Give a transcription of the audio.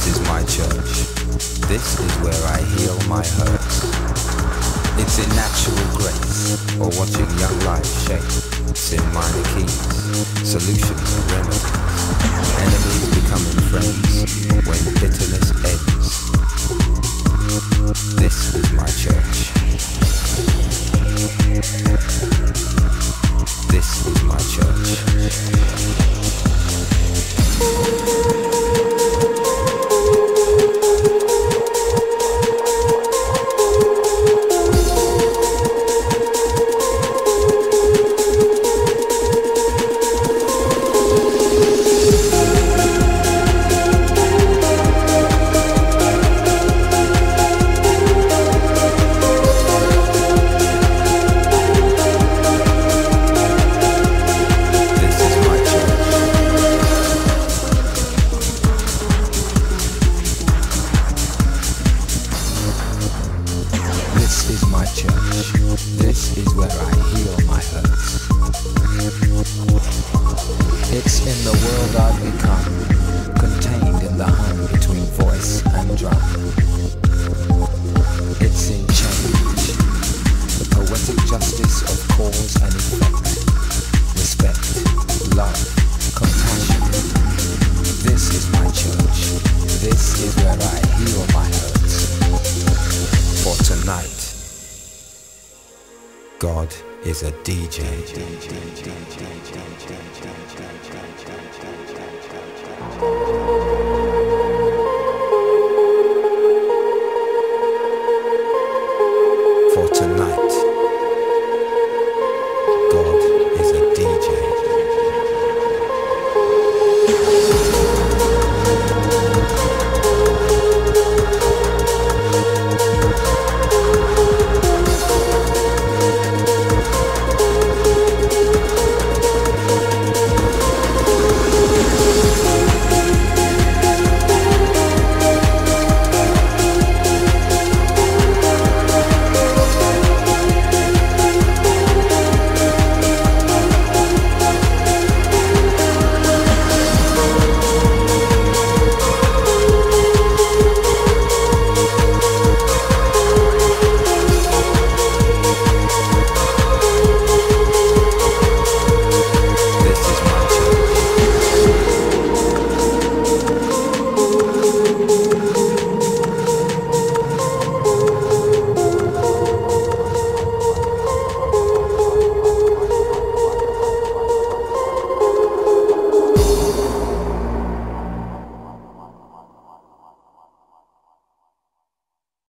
This is my church. This is where I heal my hurts. It's in natural grace or watching young life shape. It's in minor keys, solutions and remedies. Enemies becoming friends when This is where I heal my hurts. It's in the world I've become, contained in the hum between voice and drum. DJ.